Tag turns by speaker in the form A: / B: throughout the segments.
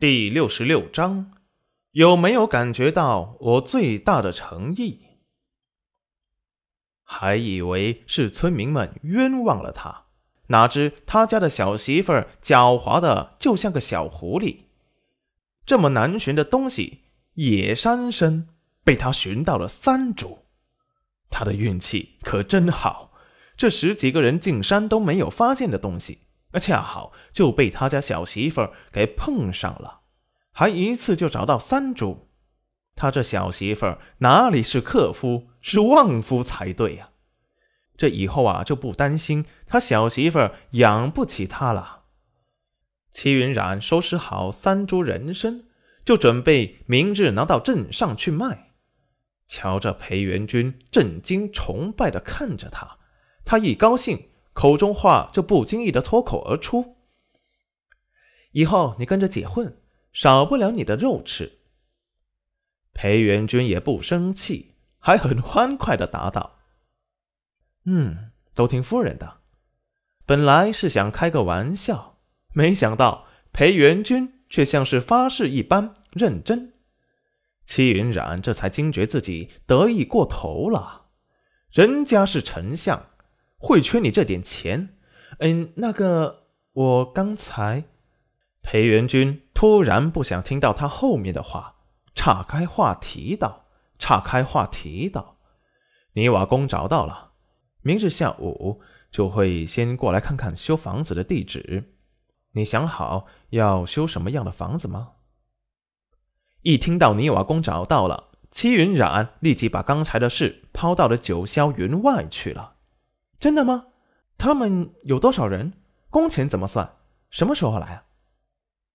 A: 第六十六章，有没有感觉到我最大的诚意？还以为是村民们冤枉了他，哪知他家的小媳妇儿狡猾的就像个小狐狸。这么难寻的东西，野山参被他寻到了三株，他的运气可真好。这十几个人进山都没有发现的东西。那恰好就被他家小媳妇儿给碰上了，还一次就找到三株。他这小媳妇儿哪里是克夫，是旺夫才对呀！这以后啊就不担心他小媳妇儿养不起他了。齐云冉收拾好三株人参，就准备明日拿到镇上去卖。瞧着裴元君震惊崇拜的看着他，他一高兴。口中话就不经意的脱口而出：“以后你跟着姐混，少不了你的肉吃。”裴元君也不生气，还很欢快的答道：“嗯，都听夫人的。”本来是想开个玩笑，没想到裴元君却像是发誓一般认真。戚云染这才惊觉自己得意过头了，人家是丞相。会缺你这点钱？嗯，那个，我刚才……裴元君突然不想听到他后面的话，岔开话题道：“岔开话题道，泥瓦工找到了，明日下午就会先过来看看修房子的地址。你想好要修什么样的房子吗？”一听到泥瓦工找到了，戚云染立即把刚才的事抛到了九霄云外去了。真的吗？他们有多少人？工钱怎么算？什么时候来啊？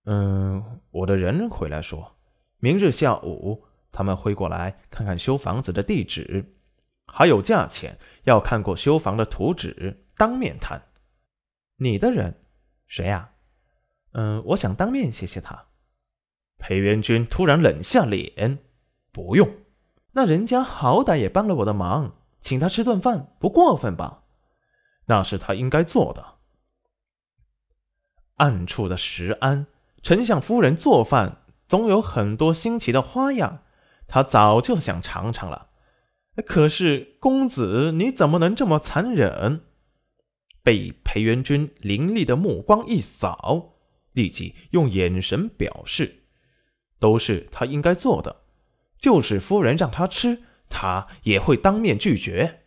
A: 嗯，我的人回来说，明日下午他们会过来看看修房子的地址，还有价钱，要看过修房的图纸，当面谈。你的人谁呀？嗯，我想当面谢谢他。裴元君突然冷下脸，不用，那人家好歹也帮了我的忙，请他吃顿饭不过分吧？那是他应该做的。暗处的石安，丞相夫人做饭总有很多新奇的花样，他早就想尝尝了。可是公子，你怎么能这么残忍？被裴元君凌厉的目光一扫，立即用眼神表示：都是他应该做的，就是夫人让他吃，他也会当面拒绝。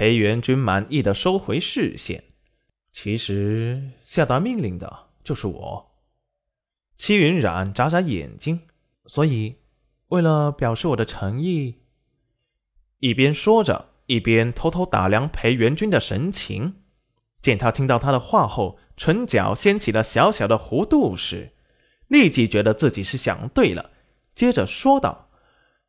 A: 裴元君满意的收回视线，其实下达命令的就是我。戚云染眨眨眼睛，所以为了表示我的诚意，一边说着，一边偷偷打量裴元君的神情。见他听到他的话后，唇角掀起了小小的弧度时，立即觉得自己是想对了，接着说道：“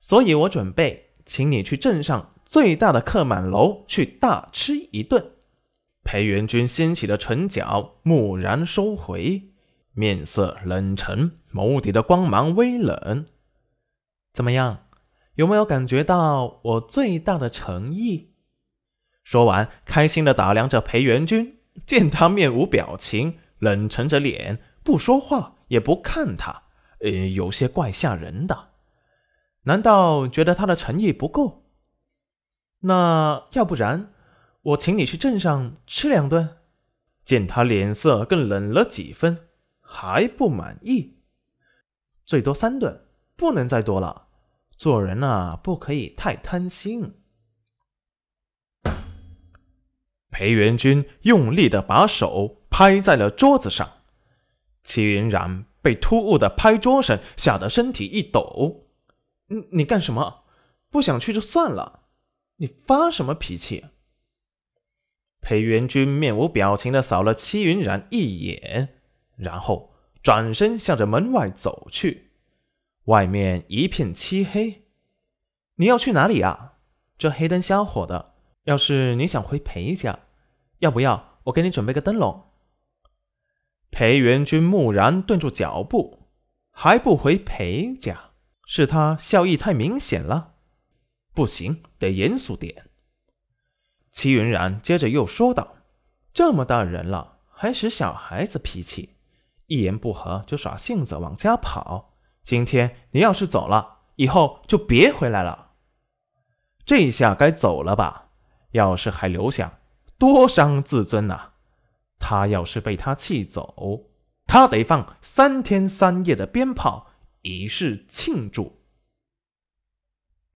A: 所以我准备请你去镇上。”最大的客满楼去大吃一顿，裴元君掀起的唇角蓦然收回，面色冷沉，眸底的光芒微冷。怎么样，有没有感觉到我最大的诚意？说完，开心的打量着裴元君，见他面无表情，冷沉着脸，不说话，也不看他，呃，有些怪吓人的。难道觉得他的诚意不够？那要不然，我请你去镇上吃两顿。见他脸色更冷了几分，还不满意。最多三顿，不能再多了。做人啊，不可以太贪心。裴元君用力的把手拍在了桌子上，齐云染被突兀的拍桌声吓得身体一抖。你你干什么？不想去就算了。你发什么脾气？裴元君面无表情的扫了戚云染一眼，然后转身向着门外走去。外面一片漆黑，你要去哪里啊？这黑灯瞎火的，要是你想回裴家，要不要我给你准备个灯笼？裴元君蓦然顿住脚步，还不回裴家，是他笑意太明显了。不行，得严肃点。齐云然接着又说道：“这么大人了，还使小孩子脾气，一言不合就耍性子往家跑。今天你要是走了，以后就别回来了。这下该走了吧？要是还留下，多伤自尊呐！他要是被他气走，他得放三天三夜的鞭炮以示庆祝。